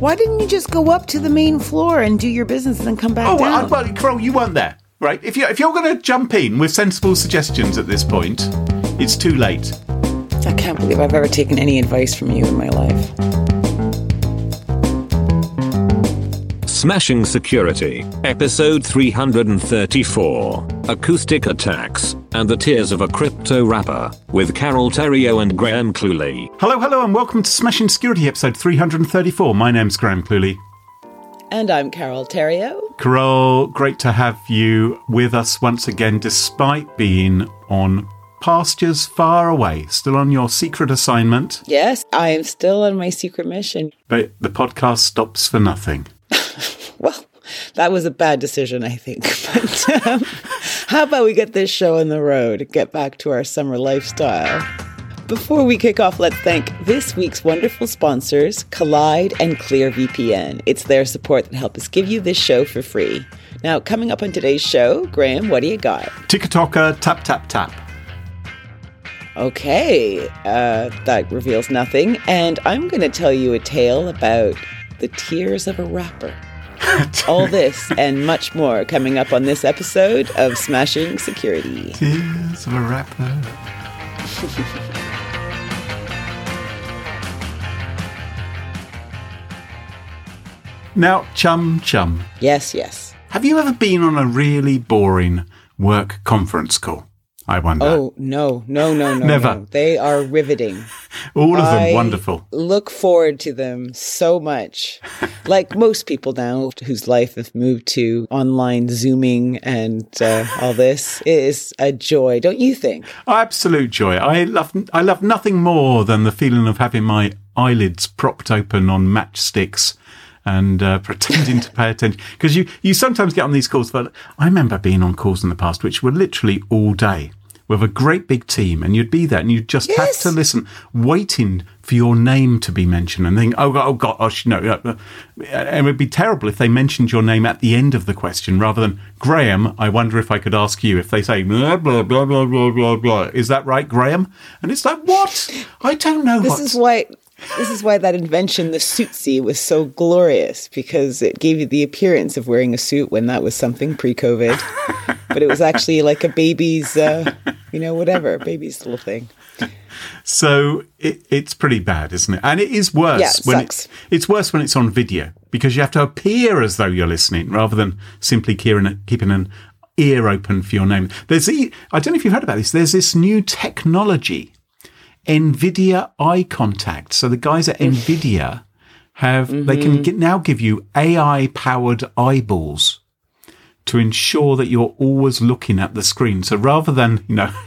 Why didn't you just go up to the main floor and do your business and then come back oh, down? well, well, Carole, you weren't there, right? If, you, if you're going to jump in with sensible suggestions at this point, it's too late. I can't believe I've ever taken any advice from you in my life. Smashing Security, Episode 334 Acoustic Attacks and the Tears of a Crypto Rapper, with Carole Theriault and Graham Cluley. Hello, hello, and welcome to Smashing Security, episode 334. My name's Graham Cluley. And I'm Carole Theriault. Carol, great to have you with us once again, despite being on pastures far away, still on your secret assignment. Yes, I am still on my secret mission. But the podcast stops for nothing. That was a bad decision, I think. But um, how about we get this show on the road, get back to our summer lifestyle? Before we kick off, let's thank this week's wonderful sponsors, Kolide and ClearVPN. It's their support that help us give you this show for free. Now, coming up on today's show, Graham, what do you got? TikToker, tap, tap, tap. Okay, uh, that reveals nothing. And I'm going to tell you a tale about the tears of a rapper. All this and much more coming up on this episode of Smashing Security. Tears of a rapper. now, chum chum, Yes, yes. have you ever been on a really boring work conference call? I wonder. Oh, no, no, no, no. Never. no. They are riveting. All of them I wonderful. Look forward to them so much. like most people now whose life has moved to online Zooming and uh, all this, it is a joy, don't you think? Absolute joy. I love I love nothing more than the feeling of having my eyelids propped open on matchsticks and uh, pretending to pay attention. Because you, you sometimes get on these calls, but I remember being on calls in the past which were literally all day with a great big team, and you'd be there and you'd just have to listen, waiting for your name to be mentioned and think, oh, God, oh, no. uh, uh, And it would be terrible if they mentioned your name at the end of the question rather than, Graham, I wonder if I could ask you. If they say, blah, blah, blah, blah, blah, blah, blah, is that right, Graham? And it's like, what? I don't know This what. is why this is why that invention, the suitsy, was so glorious because it gave you the appearance of wearing a suit when that was something pre-COVID, but it was actually like a baby's, uh, you know, whatever, baby's little thing. So it, it's pretty bad, isn't it? And it is worse Yeah, it when sucks. It, it's worse when it's on video because you have to appear as though you're listening rather than simply keeping, keeping an ear open for your name. There's the, I don't know if you've heard about this. There's this new technology, Nvidia eye contact. So the guys at Nvidia have they Mm-hmm. can get, now give you AI powered eyeballs to ensure that you're always looking at the screen. So rather than you know.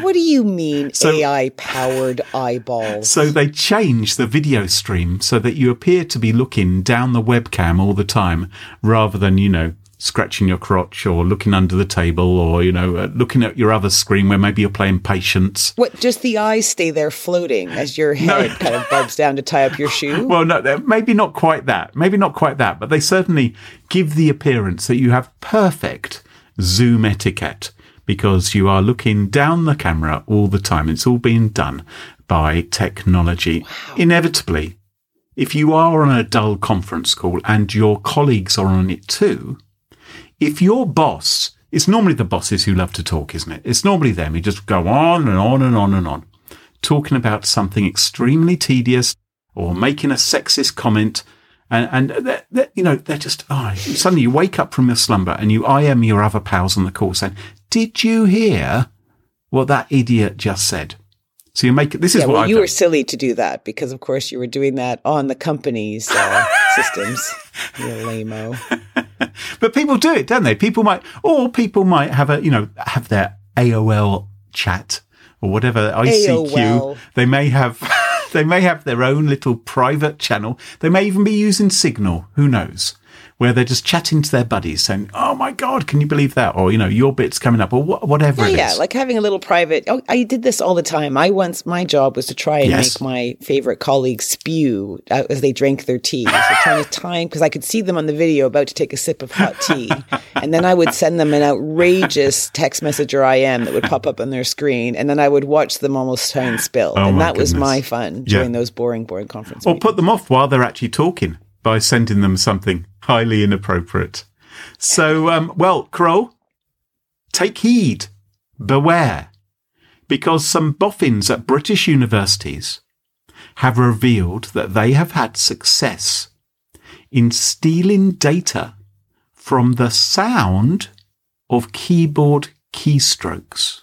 What do you mean So- AI-powered eyeballs? So they change the video stream so that you appear to be looking down the webcam all the time rather than, you know, scratching your crotch or looking under the table or, you know, uh, looking at your other screen where maybe you're playing patience. What? Just the eyes stay there floating as your head kind of bobs down to tie up your shoe. Well, no, maybe not quite that. Maybe not quite that, but they certainly give the appearance that you have perfect Zoom etiquette because you are looking down the camera all the time. It's all being done by technology. Inevitably, if you are on a dull conference call and your colleagues are on it too, if your boss, it's normally the bosses who love to talk, isn't it? It's normally them who just go on and on and on and on, talking about something extremely tedious or making a sexist comment. And, and they're, they're, you know, they're just, oh, suddenly you wake up from your slumber and you IM your other pals on the call saying, did you hear what that idiot just said? So you make this is yeah, what well, you done. were silly to do that because, of course, you were doing that on the company's uh, systems. You lame-o. but people do it, don't they? People might, or people might have a, you know, have their AOL chat or whatever ICQ. AOL. They may have, they may have their own little private channel. They may even be using Signal. Who knows? Where they're just chatting to their buddies, saying, "Oh my God, can you believe that?" Or you know, your bit's coming up, or wh- whatever Yeah, it is. yeah, like having a little private. Oh, I did this all the time. I once my job was to try and Yes. make my favorite colleagues spew uh, as they drank their tea. So trying to time because I could see them on the video about to take a sip of hot tea, and then I would send them an outrageous text message or IM that would pop up on their screen, and then I would watch them almost try and spill. Oh and that was my fun Yeah. during those boring, boring conferences. or meetings. put them off while they're actually talking by sending them something highly inappropriate. So, um, well, Carole, take heed, beware, because some boffins at British universities have revealed that they have had success in stealing data from the sound of keyboard keystrokes.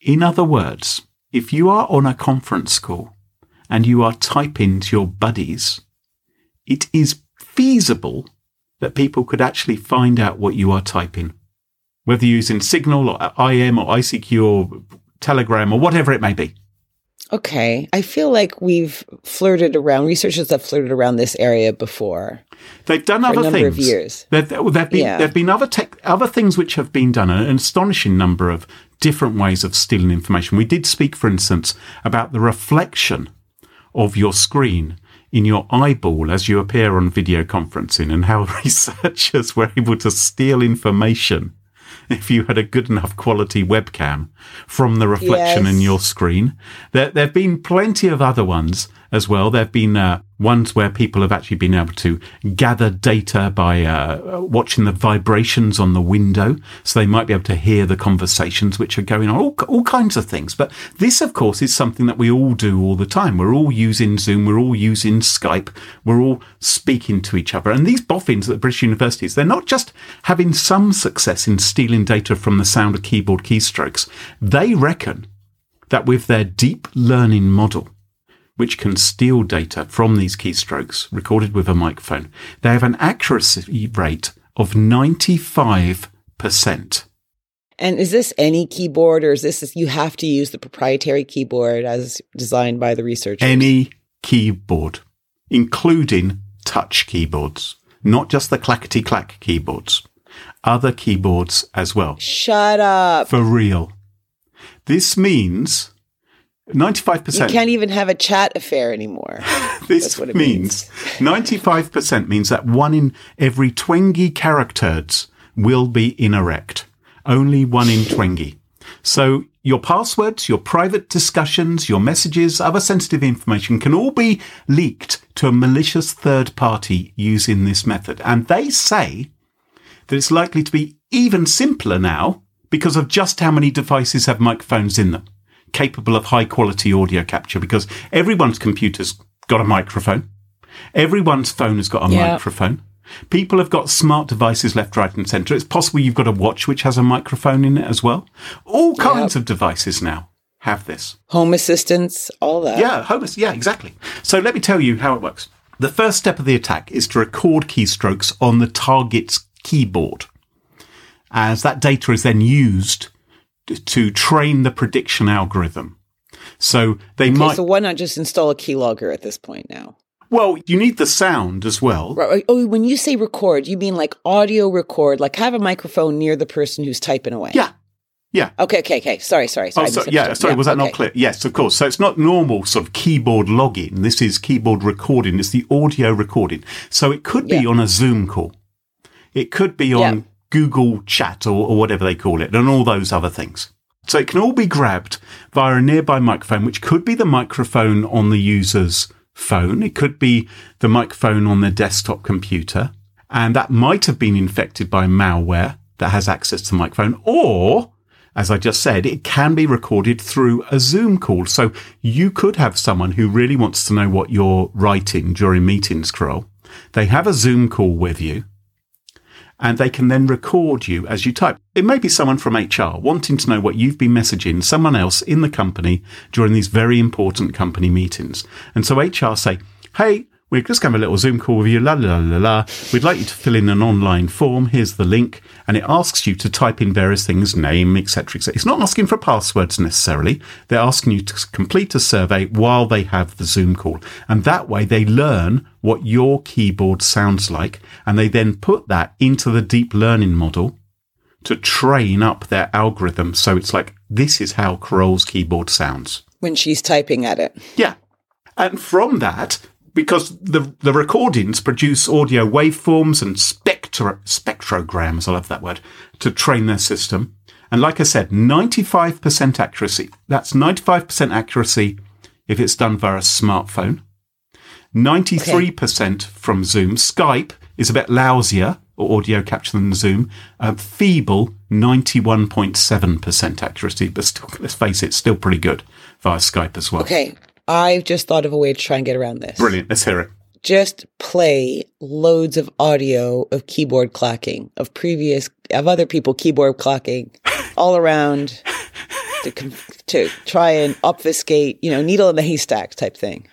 In other words, if you are on a conference call and you are typing to your buddies, it is feasible that people could actually find out what you are typing. Whether you're using Signal or IM or ICQ or Telegram or whatever it may be. Okay. I feel like we've flirted around, researchers have flirted around this area before. They've done For a other number things. of years. There, there, have been Yeah. there have been other tech, other things which have been done, an astonishing number of different ways of stealing information. We did speak, for instance, about the reflection of your screen in your eyeball as you appear on video conferencing, and how researchers were able to steal information if you had a good enough quality webcam from the reflection in your screen. There, there have been plenty of other ones as well. There have been uh, ones where people have actually been able to gather data by uh, watching the vibrations on the window, so they might be able to hear the conversations which are going on. All, all kinds of things. But this, of course, is something that we all do all the time. We're all using Zoom. We're all using Skype. We're all speaking to each other. And these boffins at British universities, they're not just having some success in stealing data from the sound of keyboard keystrokes. They reckon that with their deep learning model, which can steal data from these keystrokes recorded with a microphone, they have an accuracy rate of 95%. And is this any keyboard or is this you have to use the proprietary keyboard as designed by the researchers? Any keyboard, including touch keyboards, not just the clackety clack keyboards, other keyboards as well. Shut up. For real. This means You 95%. You can't even have a chat affair anymore. this it means 95% means that one in every 20 characters will be inerect. Only one in 20. So your passwords, your private discussions, your messages, other sensitive information can all be leaked to a malicious third party using this method. And they say that it's likely to be even simpler now because of just how many devices have microphones in them capable of high quality audio capture because everyone's computer's got a microphone. Everyone's phone has got a Yeah. microphone. People have got smart devices left, right, and centre. It's possible you've got a watch which has a microphone in it as well. All kinds of devices now have this. Home assistants, all that. Yeah, Homus. Yeah, exactly. So let me tell you how it works. The first step of the attack is to record keystrokes on the target's keyboard, as that data is then used to train the prediction algorithm. So they Okay, might. so why not just install a keylogger at this point now? well, you need the sound as well. Right. Oh, when you say record, you mean like audio record, like have a microphone near the person who's typing away. Yeah. Yeah. Okay, okay, okay. Sorry, sorry, Oh, sorry. I so, yeah. Sorry, was that not clear? Yes, of course. So it's not normal sort of keyboard logging. This is keyboard recording. It's the audio recording. So it could be Yeah. on a Zoom call. It could be on Yeah. Google Chat or, or whatever they call it, and all those other things. So it can all be grabbed via a nearby microphone, which could be the microphone on the user's phone. It could be the microphone on their desktop computer. And that might have been infected by malware that has access to the microphone. Or, as I just said, it can be recorded through a Zoom call. So you could have someone who really wants to know what you're writing during meetings, Carole. They have a Zoom call with you and they can then record you as you type. It may be someone from HR wanting to know what you've been messaging someone else in the company during these very important company meetings. And so HR say, Hey, we're just have a little Zoom call with you. La la la la. We'd like you to fill in an online form. Here's the link, and it asks you to type in various things, name, etc. etc. It's not asking for passwords necessarily. They're asking you to complete a survey while they have the Zoom call, and that way they learn what your keyboard sounds like, and they then put that into the deep learning model to train up their algorithm. So it's like this is how Carole's keyboard sounds when she's typing at it. Yeah. And from that, because the the recordings produce audio waveforms and spectro, spectrograms, I love that word, to train their system. And like I said, 95% accuracy. That's 95% accuracy if it's done via a smartphone. 93% okay. from Zoom. Skype is a bit lousier or audio capture than Zoom. Uh, feeble 91.7% accuracy, but still, let's face it, still pretty good via Skype as well. Okay. I've just thought of a way to try and get around this. Brilliant. Let's hear it. Just play loads of audio of keyboard clacking of previous of other people keyboard clacking all around to to try and obfuscate, you know, needle in the haystack type thing.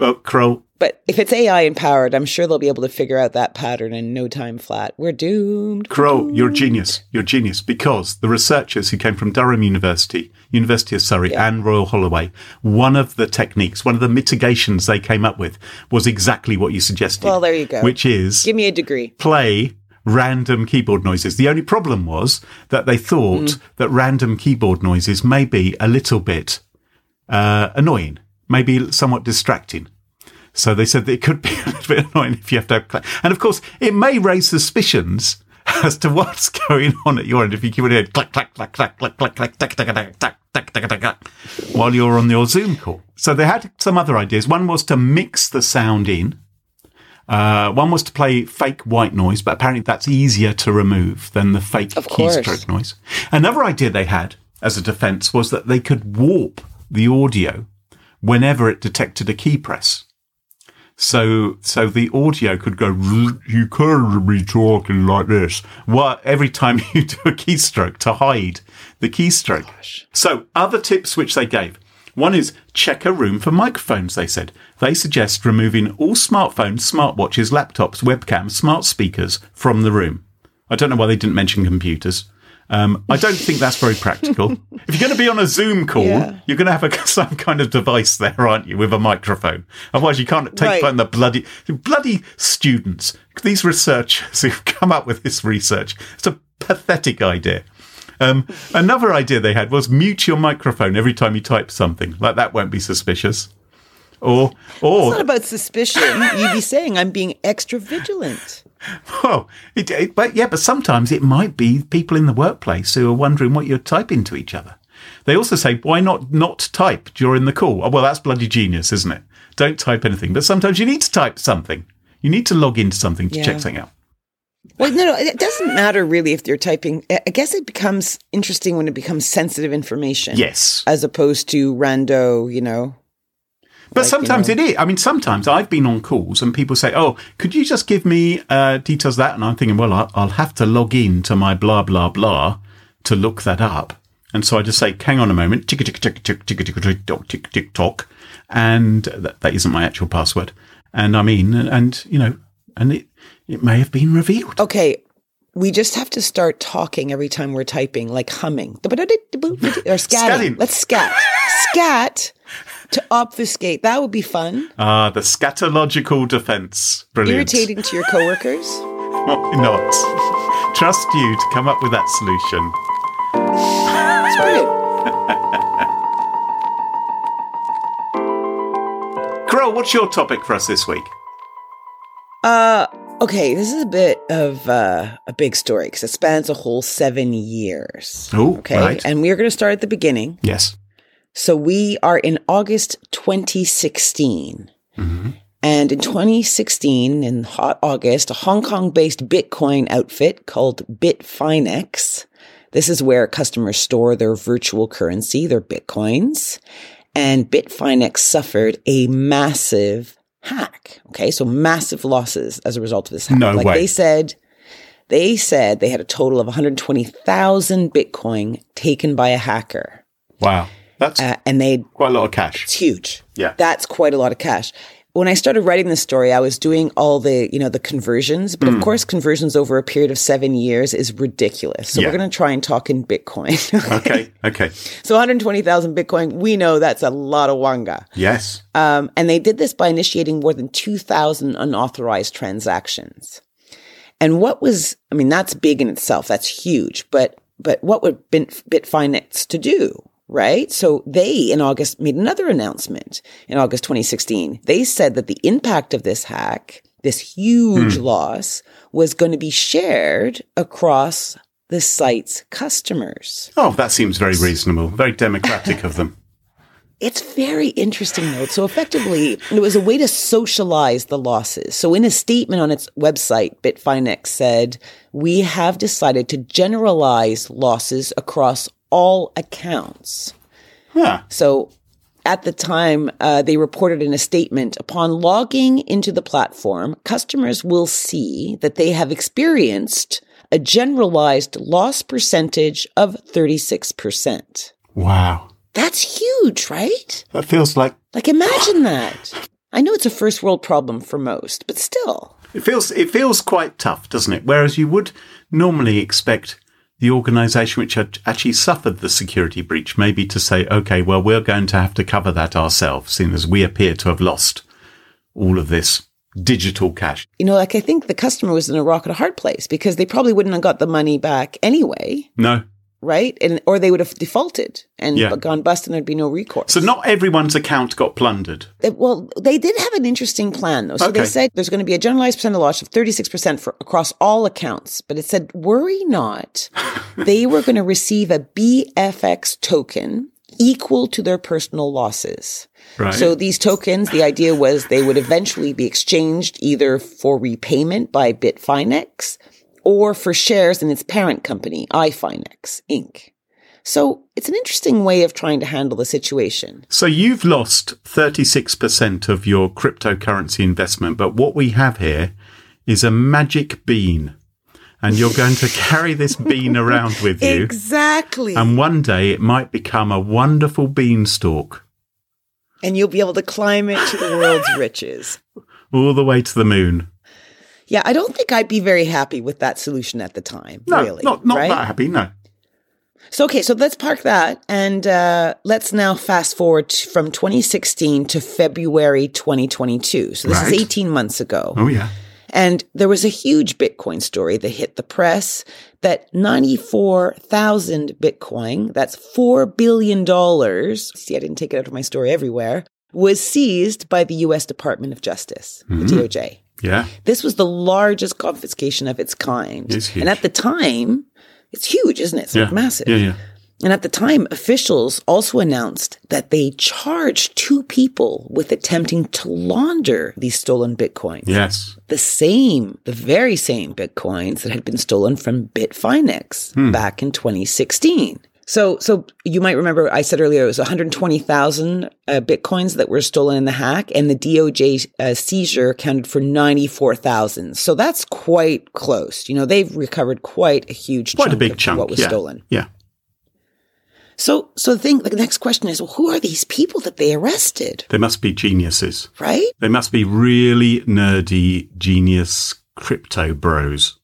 Well, Carole, but if it's AI empowered, I'm sure they'll be able to figure out that pattern in no time flat. We're doomed. Crow, you're genius. You're genius because the researchers who came from Durham University, University of Surrey, yeah. and Royal Holloway, one of the techniques, one of the mitigations they came up with was exactly what you suggested. Well, there you go. Which is give me a degree. Play random keyboard noises. The only problem was that they thought mm. that random keyboard noises may be a little bit uh, annoying, maybe somewhat distracting. So they said that it could be a little bit annoying if you have to have, and of course, it may raise suspicions as to what's going on at your end if you keep hearing clack, clack, clack, clack, clack, clack, clack, clack, clack, clack, clack, clack, clack, while you're on your Zoom call. So they had some other ideas. One was to mix the sound in. Uh, one was to play fake white noise, but apparently that's easier to remove than the fake keystroke noise. Another idea they had as a defense was that they could warp the audio whenever it detected a key press. So, so the audio could go, you could be talking like this. What every time you do a keystroke to hide the keystroke. Gosh. So other tips which they gave. One is check a room for microphones, they said. They suggest removing all smartphones, smartwatches, laptops, webcams, smart speakers from the room. I don't know why they didn't mention computers. Um, I don't think that's very practical. if you're going to be on a Zoom call, yeah. you're going to have a, some kind of device there, aren't you, with a microphone? Otherwise, you can't take right. part in the bloody, bloody students. These researchers who've come up with this research. It's a pathetic idea. Um, another idea they had was mute your microphone every time you type something. Like that won't be suspicious. Or, or it's not about suspicion. You'd be saying I'm being extra vigilant. Well, it, it, but yeah, but sometimes it might be people in the workplace who are wondering what you're typing to each other. They also say, why not not type during the call? Oh, well, that's bloody genius, isn't it? Don't type anything. But sometimes you need to type something. You need to log into something to yeah. check something out. Well, no, no, it doesn't matter really if you're typing. I guess it becomes interesting when it becomes sensitive information. Yes. As opposed to rando, you know, but like, sometimes you know, it is. I mean, sometimes I've been on calls and people say, "Oh, could you just give me uh, details of that?" And I'm thinking, well, I'll have to log in to my blah blah blah to look that up. And so I just say, "Hang on a moment, tick tick tick tick tick tick tick tock tick tick tock," and that, that isn't my actual password. And I mean, and you know, and it it may have been revealed. Okay, we just have to start talking every time we're typing, like humming or scatting. Let's scat. Scat to obfuscate. That would be fun. Ah, the scatological defense. Brilliant. Irritating to your coworkers? Why not? Trust you to come up with that solution. That's brilliant. Carole, what's your topic for us this week? Uh, okay, this is a bit of uh, a big story because it spans a whole seven years. Oh, okay. Right. And we are going to start at the beginning. Yes. So we are in August 2016. Mm-hmm. And in 2016, in hot August, a Hong Kong based Bitcoin outfit called Bitfinex. This is where customers store their virtual currency, their Bitcoins. And Bitfinex suffered a massive hack. Okay. So massive losses as a result of this hack. No like way. they said, they said they had a total of 120,000 Bitcoin taken by a hacker. Wow. That's Uh, and they quite a lot of cash. it's huge. Yeah. That's quite a lot of cash. When I started writing this story, I was doing all the, you know, the conversions, but of Hmm. course conversions over a period of 7 years is ridiculous. So Yeah. we're going to try and talk in Bitcoin. Okay. Okay. so 120,000 Bitcoin, we know that's a lot of wanga. Yes. Um, and they did this by initiating more than 2,000 unauthorized transactions. And what was, I mean, that's big in itself. That's huge. But, but what would Bitfinex to do? Right. So they in August made another announcement in August 2016. They said that the impact of this hack, this huge hmm. loss was going to be shared across the site's customers. Oh, that seems very reasonable. Very democratic of them. It's very interesting, though. So effectively, it was a way to socialize the losses. So in a statement on its website, Bitfinex said, we have decided to generalize losses across all accounts. Huh. So at the time, uh, they reported in a statement upon logging into the platform, customers will see that they have experienced a generalized loss percentage of 36%. Wow. That's huge, right? That feels like Like imagine that. I know it's a first world problem for most, but still. it feels it feels quite tough, doesn't it? Whereas you would normally expect the organisation which had actually suffered the security breach maybe to say, okay, well, we're going to have to cover that ourselves, seeing as we appear to have lost all of this digital cash. You know, like I think the customer was in a rock and a hard place because they probably wouldn't have got the money back anyway, No. Right? And or they would have defaulted and Yeah. gone bust and there'd be no recourse. So not everyone's account got plundered. Uh, Well, they did have an interesting plan though. So Okay. they said there's going to be a generalized percent of loss of 36% for across all accounts, but it said worry not. they were going to receive a BFX token equal to their personal losses. Right. So these tokens, the idea was they would eventually be exchanged either for repayment by Bitfinex or for shares in its parent company, iFinex Inc. So it's an interesting way of trying to handle the situation. So you've lost 36% of your cryptocurrency investment, but what we have here is a magic bean. And you're going to carry this bean around with you. Exactly. And one day it might become a wonderful beanstalk and you'll be able to climb it to the world's riches. all the way to the moon. Yeah, I don't think I'd be very happy with that solution at the time. No, really, not, not right? that happy, no. So okay, so let's park that, and uh, let's now fast forward t- from 2016 to February 2022. So this Right. is 18 months ago, Oh, yeah. and there was a huge Bitcoin story that hit the press that 94,000 Bitcoin, that's four billion dollars. See, I didn't take it out of my story everywhere. Was seized by the U.S. Department of Justice, Mm-hmm. the DOJ. Yeah. This was the largest confiscation of its kind. It's. And at the time, it's huge, isn't it? It's Yeah. like massive. Yeah, yeah. And at the time, officials also announced that they charged two people with attempting to launder these stolen bitcoins. Yes. The same, the very same bitcoins that had been stolen from Bitfinex Hmm. back in 2016. So, so you might remember I said earlier it was 120,000 uh, bitcoins that were stolen in the hack, and the DOJ uh, seizure accounted for 94,000. So that's quite close. You know, they've recovered quite a huge, Quite a chunk big of chunk. what was yeah. stolen. Yeah. So, so the thing, the next question is, well, who are these people that they arrested? They must be geniuses. Right? They must be really nerdy, genius crypto bros.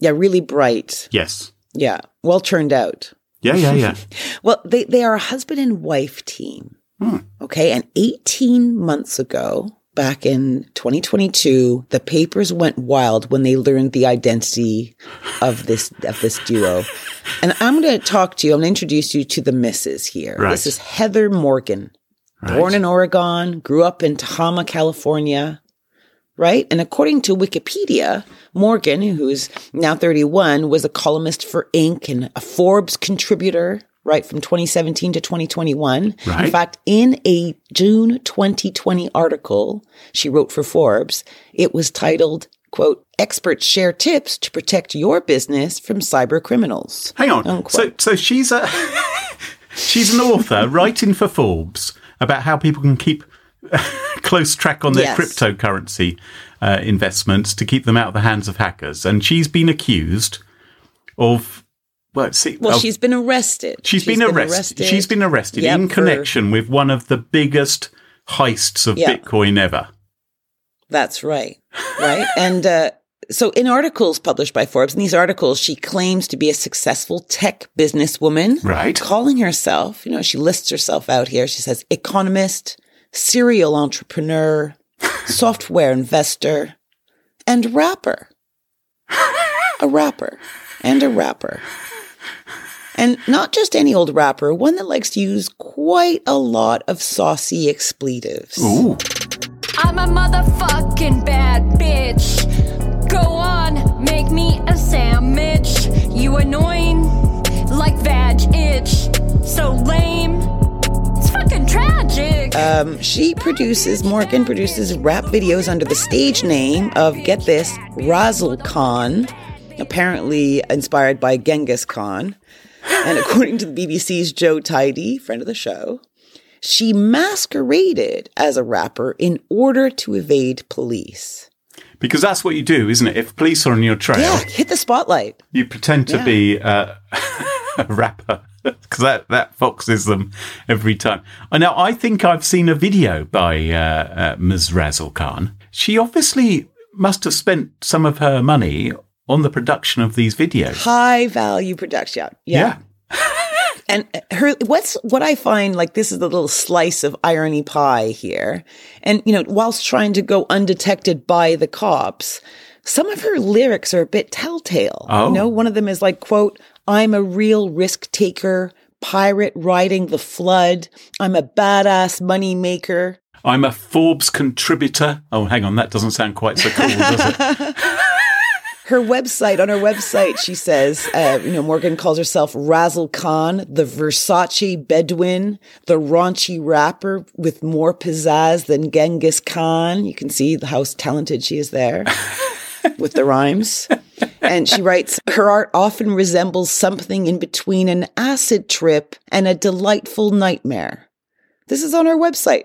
Yeah, really bright. Yes. Yeah, well turned out. Yeah, yeah, yeah. Well, they they are a husband and wife team. Hmm. Okay, and 18 months ago, back in 2022, the papers went wild when they learned the identity of this of this duo. And I'm going to talk to you. I'm going to introduce you to the missus here. Right. This is Heather Morgan. Right. born in Oregon, grew up in Tehama, California, right? And according to Wikipedia, Morgan, who's now 31, was a columnist for Inc. and a Forbes contributor, right from 2017 to 2021. Right. In fact, in a June 2020 article she wrote for Forbes, it was titled, quote, experts share tips to protect your business from cyber criminals. Hang on. Unquote. So, so she's a she's an author writing for Forbes about how people can keep close track on their Yes. cryptocurrency uh, investments to keep them out of the hands of hackers. And she's been accused of well, see, Well, of- she's been arrested. she's been, arrested. She's been arrested Yep, in for- connection with one of the biggest heists of. Bitcoin ever. That's right. Right. and uh, so in articles published by Forbes, in these articles, she claims to be a successful tech businesswoman. Right. Calling herself, you know, she lists herself out here. She says economist, serial entrepreneur, software investor, and rapper. A rapper and a rapper. And not just any old rapper, one that likes to use quite a lot of saucy expletives. Ooh. I'm a motherfucking bad bitch. Go on, make me a sandwich. You annoying, like vag itch. So lame. It's fucking tragic. Um, she produces, Morgan produces rap videos under the stage name of, get this, Razzlekhan, apparently inspired by Genghis Khan. And according to the BBC's Joe Tidy, friend of the show, she masqueraded as a rapper in order to evade police. Because that's what you do, isn't it? If police are on your trail, Yeah, hit the spotlight. you pretend to Yeah. be uh, a rapper because that, that foxes them every time. Uh, Now, I think I've seen a video by uh, uh, Ms. Razzlekhan. She obviously must have spent some of her money on the production of these videos. High value production. Yeah. And her, what's what I find like this is the little slice of irony pie here. And, you know, whilst trying to go undetected by the cops, some of her lyrics are a bit telltale. Oh. You know, one of them is like, quote, I'm a real risk taker, pirate riding the flood. I'm a badass money maker. I'm a Forbes contributor. Oh, hang on, that doesn't sound quite so cool, does it? her website on her website she says uh, you know morgan calls herself razzlekhan the versace bedouin the raunchy rapper with more pizzazz than genghis khan you can see how talented she is there with the rhymes and she writes her art often resembles something in between an acid trip and a delightful nightmare this is on her website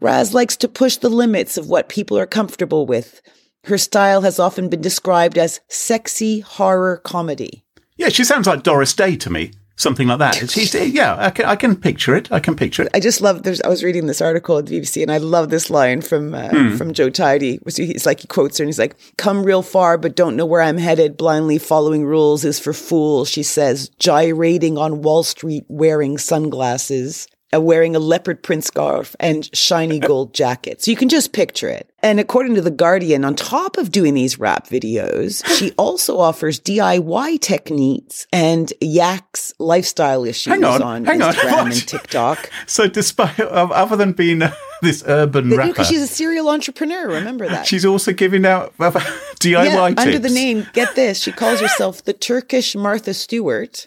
Raz likes to push the limits of what people are comfortable with. Her style has often been described as sexy horror comedy. Yeah, she sounds like Doris Day to me. Something like that. She's, yeah, I can, I can picture it. I can picture it. I just love. There's. I was reading this article at the BBC, and I love this line from uh, from Joe Tidy. He's like he quotes her, and he's like, "Come real far, but don't know where I'm headed. Blindly following rules is for fools." She says, gyrating on Wall Street, wearing sunglasses. Uh, wearing a leopard print scarf and shiny gold jacket. So you can just picture it. And according to The Guardian, on top of doing these rap videos, she also offers DIY techniques and yaks lifestyle issues Hang on, on hang Instagram what? and TikTok. So, despite, other than being uh, this urban rapper, she's a serial entrepreneur. Remember that. she's also giving out DIY yeah, tips. under the name, get this, she calls herself the Turkish Martha Stewart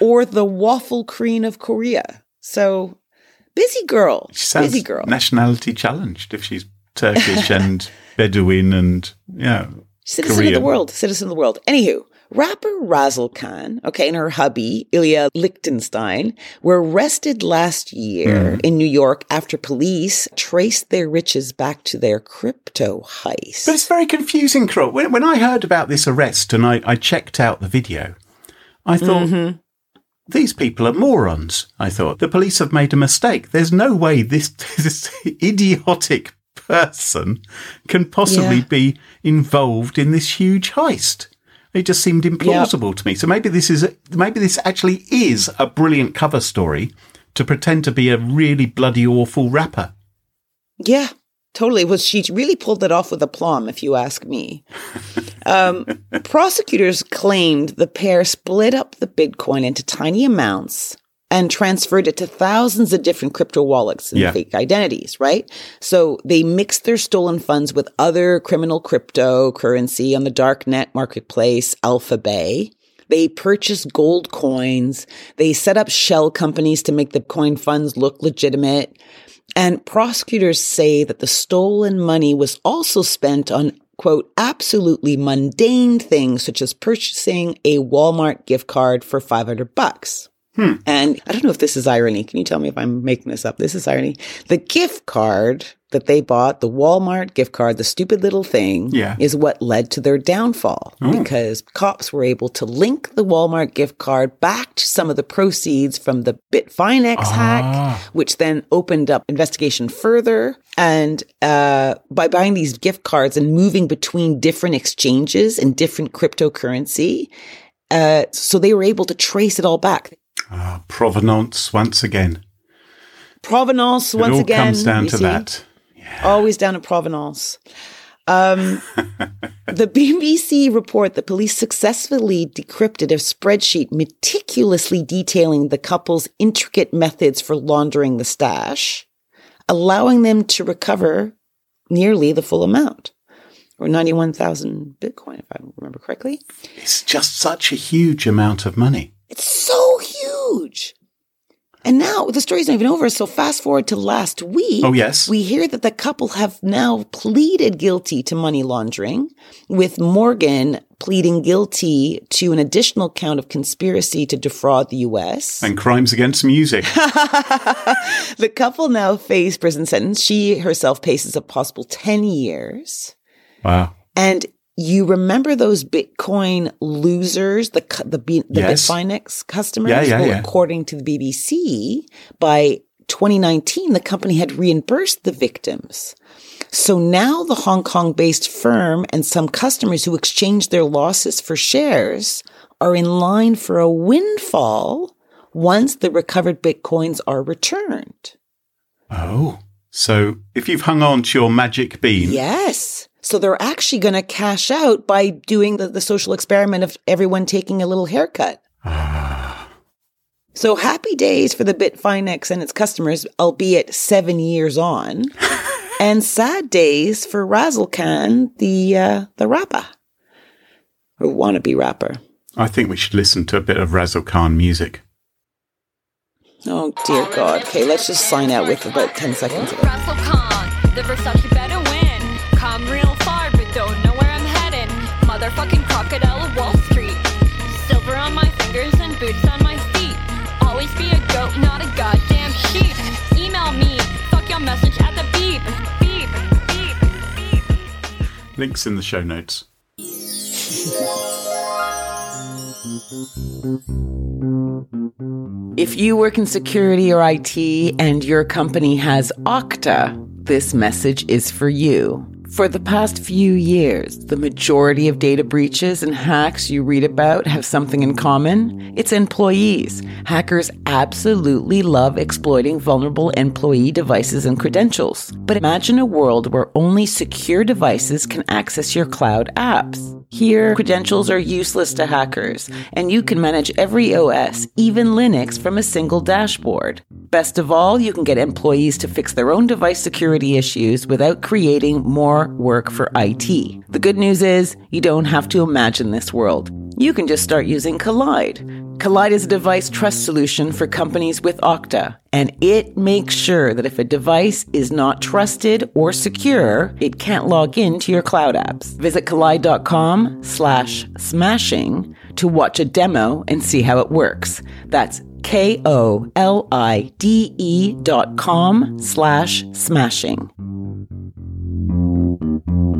or the Waffle Queen of Korea. So busy girl. She sounds busy girl. nationality challenged if she's Turkish and Bedouin and, yeah. Citizen Korean. of the world. Citizen of the world. Anywho, rapper Razzlekhan, okay, and her hubby, Ilya Lichtenstein, were arrested last year Hmm. in New York after police traced their riches back to their crypto heist. But it's very confusing, Crow. When, when I heard about this arrest and I, I checked out the video, I thought, Mm-hmm. These people are morons. I thought, the police have made a mistake. There's no way this, this idiotic person can possibly Yeah. be involved in this huge heist. It just seemed implausible to me. So maybe this is maybe this actually is a brilliant cover story to pretend to be a really bloody awful rapper. Yeah, totally. Was she really pulled it off with aplomb, if you ask me? Um, prosecutors claimed the pair split up the Bitcoin into tiny amounts and transferred it to thousands of different crypto wallets and Yeah. fake identities, right? So they mixed their stolen funds with other criminal cryptocurrency on the darknet marketplace, Alphabay. They purchased gold coins. They set up shell companies to make the coin funds look legitimate. And prosecutors say that the stolen money was also spent on quote, absolutely mundane things such as purchasing a Walmart gift card for 500 bucks. Hmm. And I don't know if this is irony. Can you tell me if I'm making this up? This is irony. The gift card that they bought, the Walmart gift card, the stupid little thing, Yeah. is what led to their downfall because cops were able to link the Walmart gift card back to some of the proceeds from the Bitfinex hack, which then opened up investigation further. And uh, by buying these gift cards and moving between different exchanges and different cryptocurrency, uh, so they were able to trace it all back. Ah, provenance once again. Provenance, once again. It all again, comes down to see? that. Always down to provenance. Um, the BBC report that police successfully decrypted a spreadsheet meticulously detailing the couple's intricate methods for laundering the stash, allowing them to recover nearly the full amount, or 91,000 Bitcoin, if I remember correctly. It's just such a huge amount of money. It's so huge. And now the story's not even over. So fast forward to last week. Oh, yes. We hear that the couple have now pleaded guilty to money laundering, with Morgan pleading guilty to an additional count of conspiracy to defraud the U.S. And crimes against music. the couple now face prison sentence. She herself faces a possible 10 years. wow. And you remember those Bitcoin losers, the the, B- the Yes. Bitfinex customers? Yeah, yeah, well, yeah. according to the BBC, by 2019, the company had reimbursed the victims. So now the Hong Kong based firm and some customers who exchanged their losses for shares are in line for a windfall once the recovered Bitcoins are returned. Oh. So if you've hung on to your magic bean, Yes. So they're actually going to cash out by doing the, the social experiment of everyone taking a little haircut. so happy days for the Bitfinex and its customers, albeit seven years on, and sad days for Razzlekhan, the uh, the rapper or wannabe rapper. I think we should listen to a bit of Razzlekhan music. Oh dear God. Okay, let's just sign out with about ten seconds of it. Motherfucking crocodile of Wall Street. Silver on my fingers and boots on my feet. Always be a goat, not a goddamn sheep. Email me, fuck your message at the beep. Beep, beep, beep. Links in the show notes. If you work in security or IT and your company has Okta, this message is for you. For the past few years, the majority of data breaches and hacks you read about have something in common. It's employees. Hackers absolutely love exploiting vulnerable employee devices and credentials. But imagine a world where only secure devices can access your cloud apps. Here, credentials are useless to hackers, and you can manage every OS, even Linux, from a single dashboard. Best of all, you can get employees to fix their own device security issues without creating more work for IT. The good news is, you don't have to imagine this world. You can just start using Kolide. Kolide is a device trust solution for companies with Okta, and it makes sure that if a device is not trusted or secure, it can't log into your cloud apps. Visit kolide.com slash smashing to watch a demo and see how it works. That's K-O-L-I-D-E dot com slash smashing. Mm-hmm.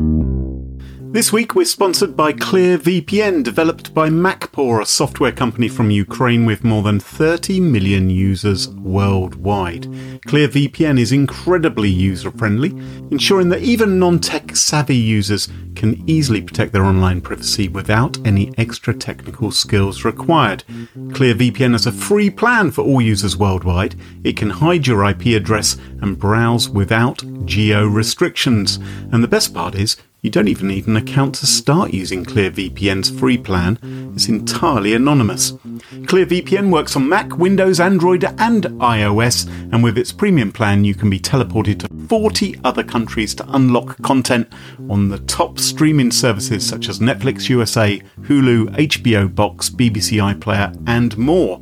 This week we're sponsored by ClearVPN, developed by MacPaw, a software company from Ukraine with more than 30 million users worldwide. ClearVPN is incredibly user friendly, ensuring that even non tech savvy users can easily protect their online privacy without any extra technical skills required. ClearVPN has a free plan for all users worldwide. It can hide your IP address and browse without geo restrictions. And the best part is, You don't even need an account to start using ClearVPN's free plan. It's entirely anonymous. ClearVPN works on Mac, Windows, Android, and iOS, and with its premium plan, you can be teleported to 40 other countries to unlock content on the top streaming services such as Netflix USA, Hulu, HBO Box, BBC iPlayer, and more.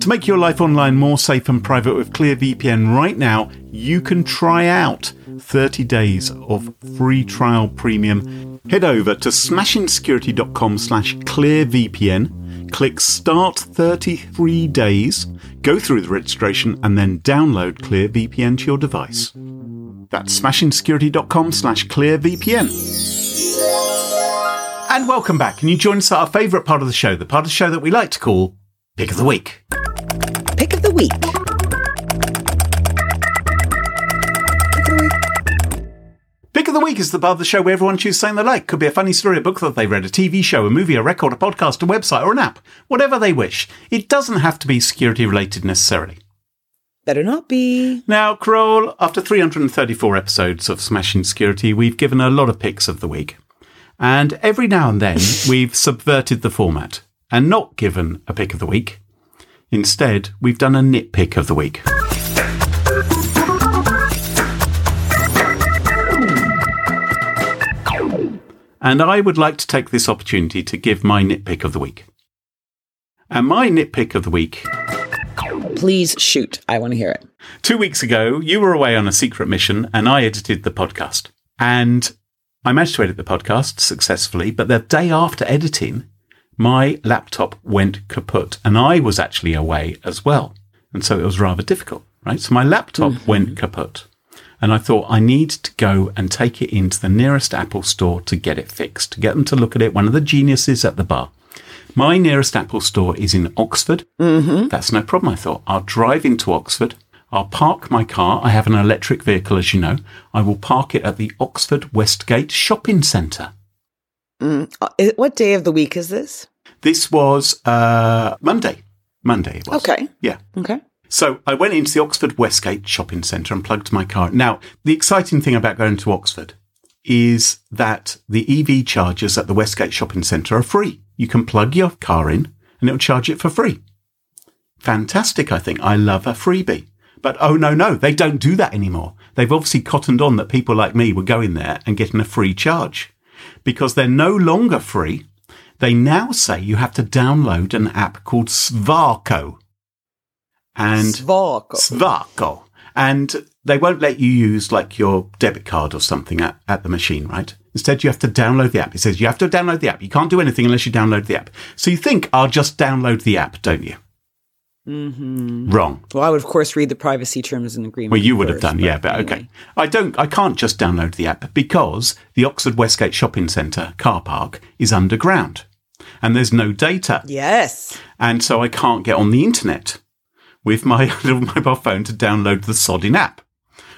To make your life online more safe and private with ClearVPN right now, you can try out 30 days of free trial premium. Head over to smashingsecurity.com slash clearvpn, click start 33 days, go through the registration and then download ClearVPN to your device. That's smashingsecurity.com slash clearvpn. And welcome back. And you join us at our favourite part of the show, the part of the show that we like to call Pick of the Week. Pick of the week. Pick of the Week is the part of the show where everyone chooses something they like. Could be a funny story, a book that they read, a TV show, a movie, a record, a podcast, a website, or an app. Whatever they wish. It doesn't have to be security related necessarily. Better not be. Now, Carole, after 334 episodes of Smashing Security, we've given a lot of picks of the week. And every now and then, we've subverted the format and not given a pick of the week. Instead, we've done a nitpick of the week. And I would like to take this opportunity to give my nitpick of the week. And my nitpick of the week Please shoot. I want to hear it. Two weeks ago, you were away on a secret mission and I edited the podcast. And I managed to edit the podcast successfully, but the day after editing, my laptop went kaput and I was actually away as well. And so it was rather difficult, right? So my laptop mm-hmm. went kaput and I thought I need to go and take it into the nearest Apple store to get it fixed, to get them to look at it. One of the geniuses at the bar. My nearest Apple store is in Oxford. Mm-hmm. That's no problem. I thought I'll drive into Oxford. I'll park my car. I have an electric vehicle, as you know. I will park it at the Oxford Westgate Shopping Centre. Uh, i- What day of the week is this? This was uh, Monday. Monday it was. Okay. Yeah. Okay. So I went into the Oxford Westgate shopping centre and plugged my car. Now, the exciting thing about going to Oxford is that the EV chargers at the Westgate shopping centre are free. You can plug your car in and it'll charge it for free. Fantastic, I think. I love a freebie. But oh no, no, they don't do that anymore. They've obviously cottoned on that people like me were going there and getting a free charge because they're no longer free. They now say you have to download an app called SWARCO. And SWARCO. SWARCO. And they won't let you use like your debit card or something at, at the machine, right? Instead, you have to download the app. It says you have to download the app. You can't do anything unless you download the app. So you think I'll just download the app, don't you? Mm-hmm. Wrong. Well, I would, of course, read the privacy terms and agreement. Well, you would have first, done, yeah, but anyway. okay. I don't. I can't just download the app because the Oxford Westgate Shopping Centre car park is underground, and there's no data, Yes. and so I can't get on the internet with my little mobile phone to download the sodding app.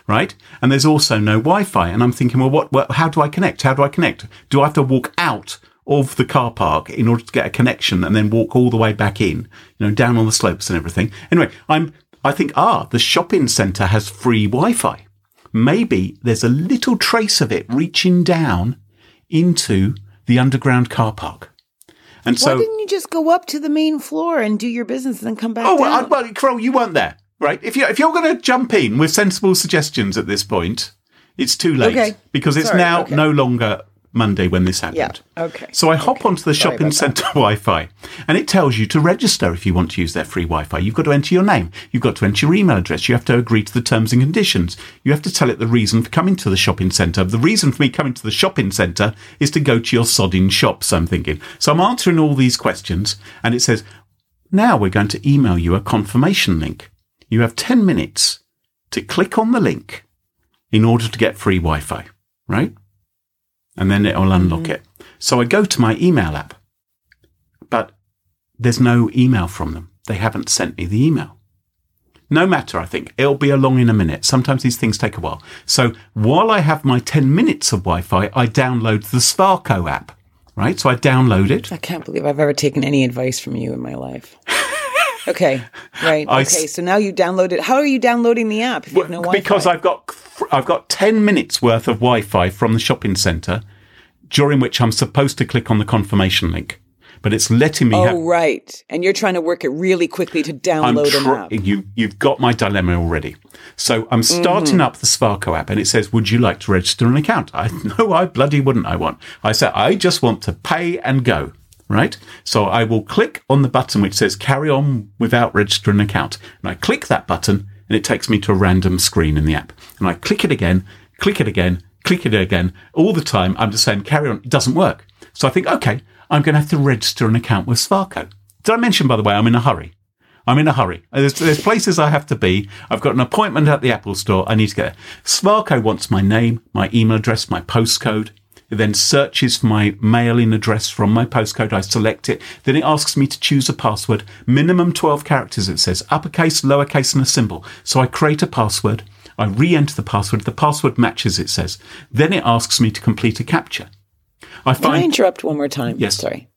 Right, and there's also no Wi-Fi, and I'm thinking, well, what, what? How do I connect? How do I connect? Do I have to walk out of the car park in order to get a connection, and then walk all the way back in? You know, down on the slopes and everything. Anyway, I'm. I think ah, the shopping centre has free Wi-Fi. Maybe there's a little trace of it reaching down into the underground car park, and Why so. didn't you just go up to the main floor and do your business and then come back Oh, well, I, well, Carole, you weren't there, right? If you if you're going to jump in with sensible suggestions at this point, it's too late Okay. because it's Sorry, now okay. no longer Monday when this happened. Yeah, okay, So I hop okay. onto the Sorry shopping centre Wi-Fi, and it tells you to register if you want to use their free Wi-Fi. You've got to enter your name. You've got to enter your email address. You have to agree to the terms and conditions. You have to tell it the reason for coming to the shopping centre. The reason for me coming to the shopping centre is to go to your sodding shops. I'm thinking. So I'm answering all these questions, and it says, now we're going to email you a confirmation link. You have 10 minutes to click on the link in order to get free Wi Fi, right? And then it'll unlock it. So I go to my email app, but there's no email from them. They haven't sent me the email. No matter, I think. It'll be along in a minute. Sometimes these things take a while. So while I have my 10 minutes of Wi Fi, I download the SWARCO app, right? So I download it. I can't believe I've ever taken any advice from you in my life. okay, right. I okay, so now you download it. How are you downloading the app if you have no Wi-Fi? because I've got I've got ten minutes worth of Wi-Fi from the shopping centre during which I'm supposed to click on the confirmation link. But it's letting me Oh, have. right. And you're trying to work it really quickly to I'm download an app. you, you've got my dilemma already. So I'm starting Mm-hmm. up the SWARCO app and it says, Would you like to register an account? I No, I bloody wouldn't. I want. I said, I just want to pay and go. Right? So I will click on the button which says carry on without registering an account. And I click that button and it takes me to a random screen in the app. And I click it again, click it again, click it again. All the time I'm just saying carry on. It doesn't work. So I think, okay, I'm going to have to register an account with SWARCO. Did I mention, by the way, I'm in a hurry? I'm in a hurry. There's, there's places I have to be. I've got an appointment at the Apple store. I need to get there. SWARCO wants my name, my email address, my postcode. It then searches for my mailing address from my postcode. I select it. Then it asks me to choose a password. Minimum 12 characters, it says. Uppercase, lowercase, and a symbol. So I create a password. I re-enter the password. The password matches, it says. Then it asks me to complete a CAPTCHA. I Can I interrupt one more time? Yes. Sorry.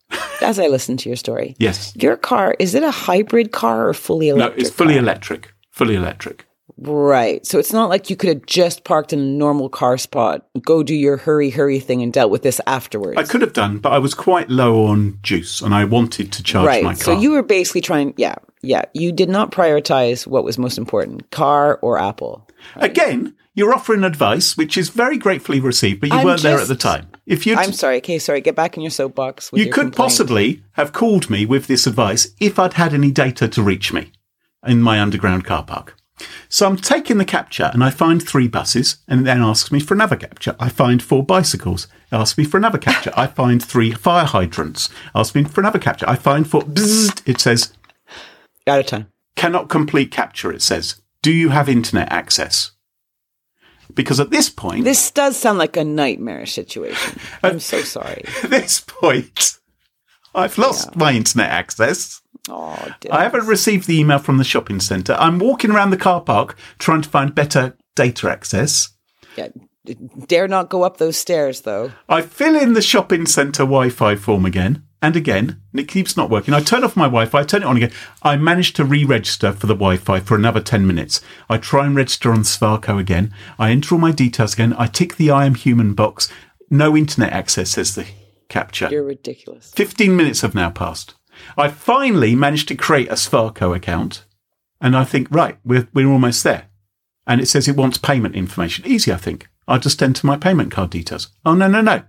As I listen to your story. yes. Your car, is it a hybrid car or fully electric? No, it's fully car? electric. Fully electric. Right. So it's not like you could have just parked in a normal car spot, go do your hurry, hurry thing and dealt with this afterwards. I could have done, but I was quite low on juice and I wanted to charge right. my car. So you were basically trying, yeah, yeah. You did not prioritize what was most important, car or Apple. Again, you're offering advice, which is very gratefully received, but you I'm weren't there at the time. If you I'm sorry. Okay, sorry. Get back in your soapbox. You your could complaint. possibly have called me with this advice if I'd had any data to reach me in my underground car park. So I'm taking the CAPTCHA and I find three buses and it then asks me for another CAPTCHA. I find four bicycles. It asks me for another CAPTCHA. I find three fire hydrants. Asks me for another CAPTCHA. I find four. Bzzzt, it says Out of time. cannot complete CAPTCHA. It says, do you have internet access? Because at this point, This does sound like a nightmare situation. Uh, I'm so sorry. at this point, I've lost my internet access. Oh, I haven't received the email from the shopping centre. I'm walking around the car park trying to find better data access. yeah, dare not go up those stairs, though. I fill in the shopping centre Wi Fi form again and again, and it keeps not working. I turn off my Wi Fi, I turn it on again. I manage to re register for the Wi Fi for another 10 minutes. I try and register on SWARCO again. I enter all my details again. I tick the I am human box. No internet access, says the CAPTCHA. You're ridiculous. 15 minutes have now passed. I finally managed to create a SWARCO account, and I think, right, we're, we're almost there. And it says it wants payment information. Easy, I think. I'll just enter my payment card details. Oh, no, no, no.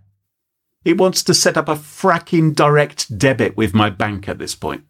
It wants to set up a fracking direct debit with my bank at this point.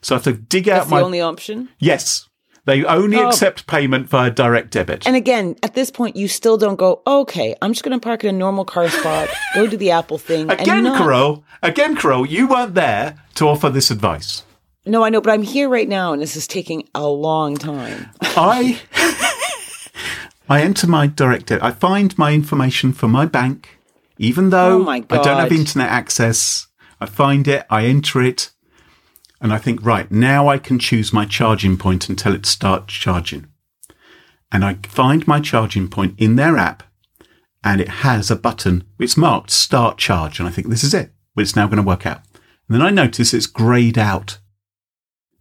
So I have to dig That's out the my. only option. yes. They only Oh. accept payment via direct debit. And again, at this point, you still don't go, okay, I'm just going to park in a normal car spot, go do the Apple thing. and again, Carole, again, Carole, you weren't there to offer this advice. No, I know, but I'm here right now, and this is taking a long time. I I enter my direct debit. I find my information for my bank, even though Oh I don't have internet access. I find it, I enter it, and I think, right, now I can choose my charging point and tell it to start charging. And I find my charging point in their app, and it has a button. It's marked start charge, and I think this is it. It's now going to work out. And then I notice it's grayed out.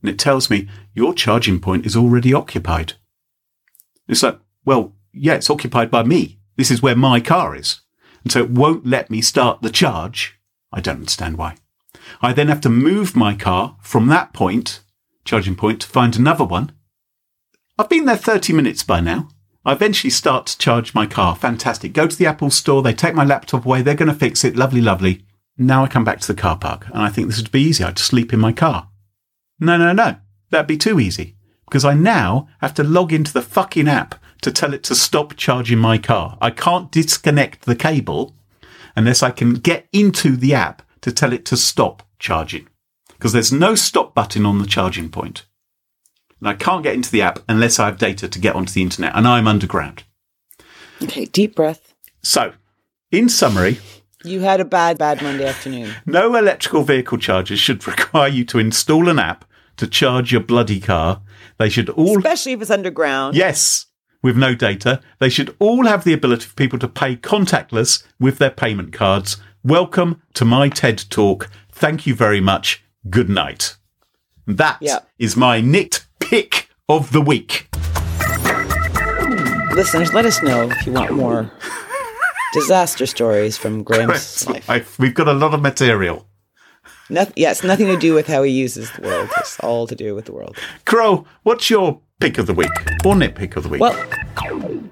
And it tells me your charging point is already occupied. It's like, well, yeah, it's occupied by me. This is where my car is. And so it won't let me start the charge. I don't understand why. I then have to move my car from that point, charging point, to find another one. I've been there 30 minutes by now. I eventually start to charge my car. Fantastic. Go to the Apple store. They take my laptop away. They're going to fix it. Lovely, lovely. Now I come back to the car park and I think this would be easy. I'd sleep in my car. No, no, no. That'd be too easy because I now have to log into the fucking app to tell it to stop charging my car. I can't disconnect the cable unless I can get into the app to tell it to stop charging because there's no stop button on the charging point. And I can't get into the app unless I have data to get onto the internet and I'm underground. Okay, deep breath. So, in summary, You had a bad, bad Monday afternoon. no electrical vehicle chargers should require you to install an app to charge your bloody car. They should all Especially if it's underground. Yes, with no data. They should all have the ability for people to pay contactless with their payment cards. Welcome to my TED talk. Thank you very much. Good night. That is Yeah. my nitpick of the week. Listeners, let us know if you want more Disaster stories from Graham's life. I, we've got a lot of material. Nothing, yes, nothing to do with how he uses the world. It's all to do with the world. Carole, what's your pick of the week or nitpick of the week? Well,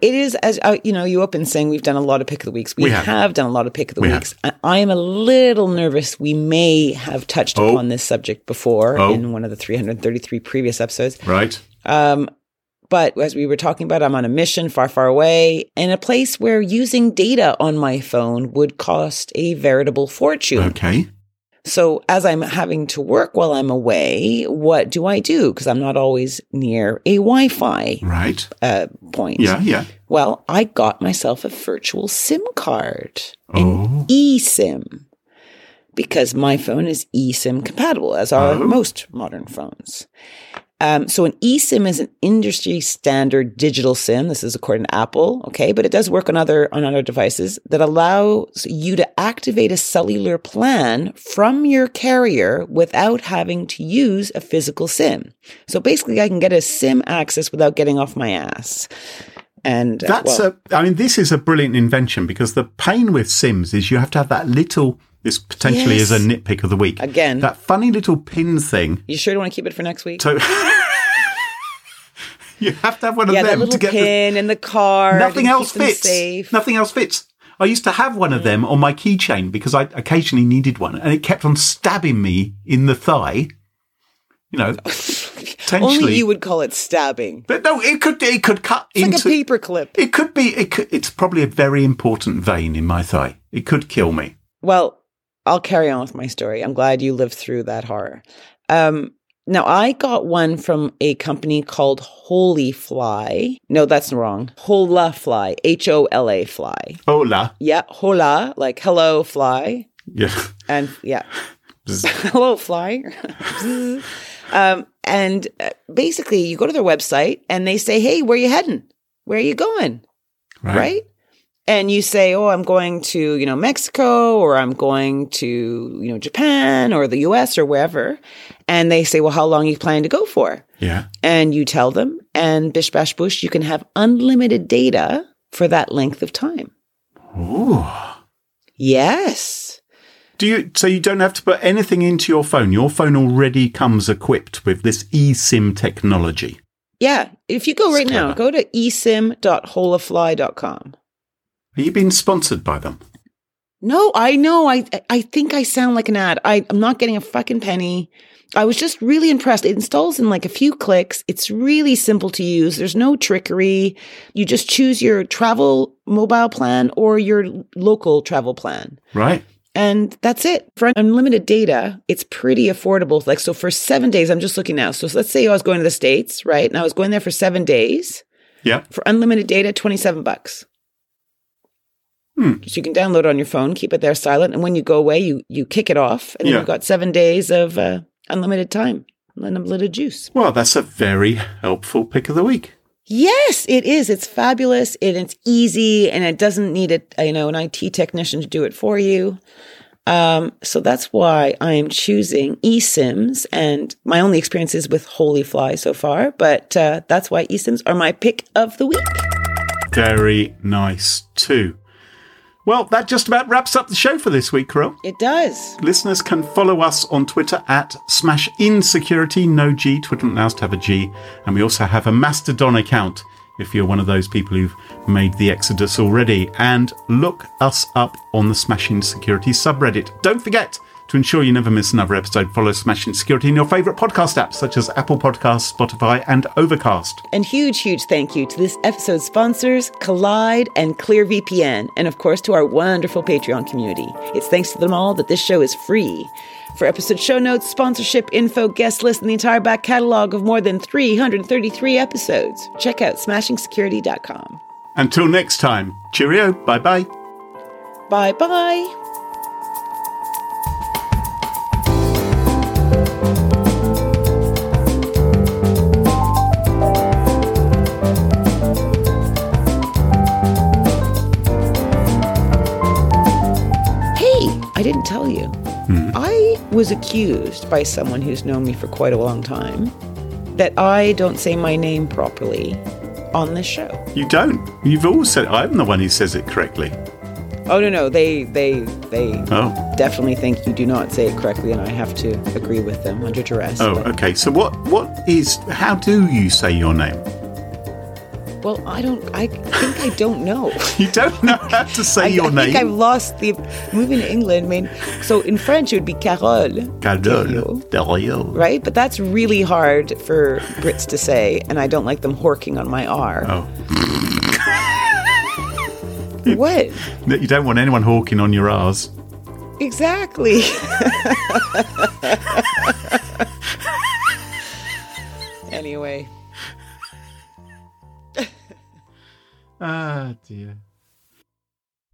it is as uh, you know. You open saying we've done a lot of pick of the weeks. We, We have. have. done a lot of pick of the We weeks. I, I am a little nervous. We may have touched Oh. upon this subject before Oh. in one of the 333 previous episodes. right. Um, but as we were talking about, I'm on a mission far, far away in a place where using data on my phone would cost a veritable fortune. Okay. So as I'm having to work while I'm away, what do I do? Because I'm not always near a Wi-Fi Right. uh, point. Yeah, yeah. Well, I got myself a virtual SIM card, Oh. an eSIM, because my phone is eSIM compatible, as are Oh. most modern phones. Um, so an eSIM is an industry standard digital SIM. This is according to Apple, okay, but it does work on other on other devices that allows you to activate a cellular plan from your carrier without having to use a physical SIM. So basically, I can get a SIM access without getting off my ass. And uh, That's well, a. I mean, this is a brilliant invention because the pain with Sims is you have to have that little. This potentially is a nitpick of the week. Again. that funny little pin thing. You sure you want to keep it for next week? So you have to have one of yeah, that them little to get the, pin in the car. nothing else fits. Nothing else fits. I used to have one of mm. them on my keychain because I occasionally needed one, and it kept on stabbing me in the thigh. You know. Only you would call it stabbing. but no, it could it could cut It's into like a paper clip. It could be. It could, it's probably a very important vein in my thigh. It could kill me. Well, I'll carry on with my story. I'm glad you lived through that horror. Um, now, I got one from a company called Holy Fly. No, that's wrong. Hola Fly. H O L A Fly. Hola. Yeah, hola, like hello, fly. Yeah. And yeah, hello, fly. um, and uh, basically, you go to their website and they say, hey, where you heading? Where are you going? right? And you say, "Oh, I'm going to, you know, Mexico or I'm going to, you know, Japan or the US or wherever." And they say, "Well, how long you planning to go for?" Yeah. And you tell them, and bish bash bush, you can have unlimited data for that length of time. Ooh. Yes. Do you? So you don't have to put anything into your phone. Your phone already comes equipped with this eSIM technology. Yeah. If you go right now, go to esim.holafly.com. Are you being sponsored by them? No, I know. I I think I sound like an ad. I, I'm not getting a fucking penny. I was just really impressed. It installs in like a few clicks. It's really simple to use. There's no trickery. You just choose your travel mobile plan or your local travel plan. Right. And that's it. For unlimited data, it's pretty affordable. Like, so for seven days, I'm just looking now. So let's say I was going to the States, right? And I was going there for seven days. Yeah. For unlimited data, 27 bucks. Hmm. So you can download it on your phone, keep it there silent, and when you go away, you you kick it off, and Yeah. you've got seven days of uh, unlimited time, unlimited juice. Well, that's a very helpful pick of the week. Yes, it is. It's fabulous, and it's easy, and it doesn't need a you know an IT technician to do it for you. Um, so that's why I am choosing eSIMs, and my only experience is with Holyfly so far. But uh, that's why eSIMs are my pick of the week. Very nice too. Well, that just about wraps up the show for this week, Carole. It does. Listeners can follow us on Twitter at Smashin Security, no G. Twitter not allows to have a G. And we also have a Mastodon account if you're one of those people who've made the exodus already. And look us up on the Smash Insecurity subreddit. Don't forget to ensure you never miss another episode, follow Smashing Security in your favourite podcast apps such as Apple Podcasts, Spotify, and Overcast. And huge, huge thank you to this episode's sponsors, Kolide and ClearVPN, and of course to our wonderful Patreon community. It's thanks to them all that this show is free. For episode show notes, sponsorship info, guest list, and the entire back catalog of more than 333 episodes, check out smashingsecurity.com. Until next time, cheerio, bye bye. Bye bye. Didn't tell you. Hmm. I was accused by someone who's known me for quite a long time that I don't say my name properly on this show. You don't. You've always said I'm the one who says it correctly. Oh no no they they they Oh. definitely think you do not say it correctly, and I have to agree with them under duress. Oh, okay. So what what is how do you say your name? Well, I don't. I think I don't know. You don't know how to say I, your I name. I think I've lost the moving to England. I mean, so in French it would be Carole, Carole. Dario. right? But that's really hard for Brits to say, and I don't like them horking on my R. Oh. What? You don't want anyone hawking on your R's. Exactly. anyway. Ah, dear.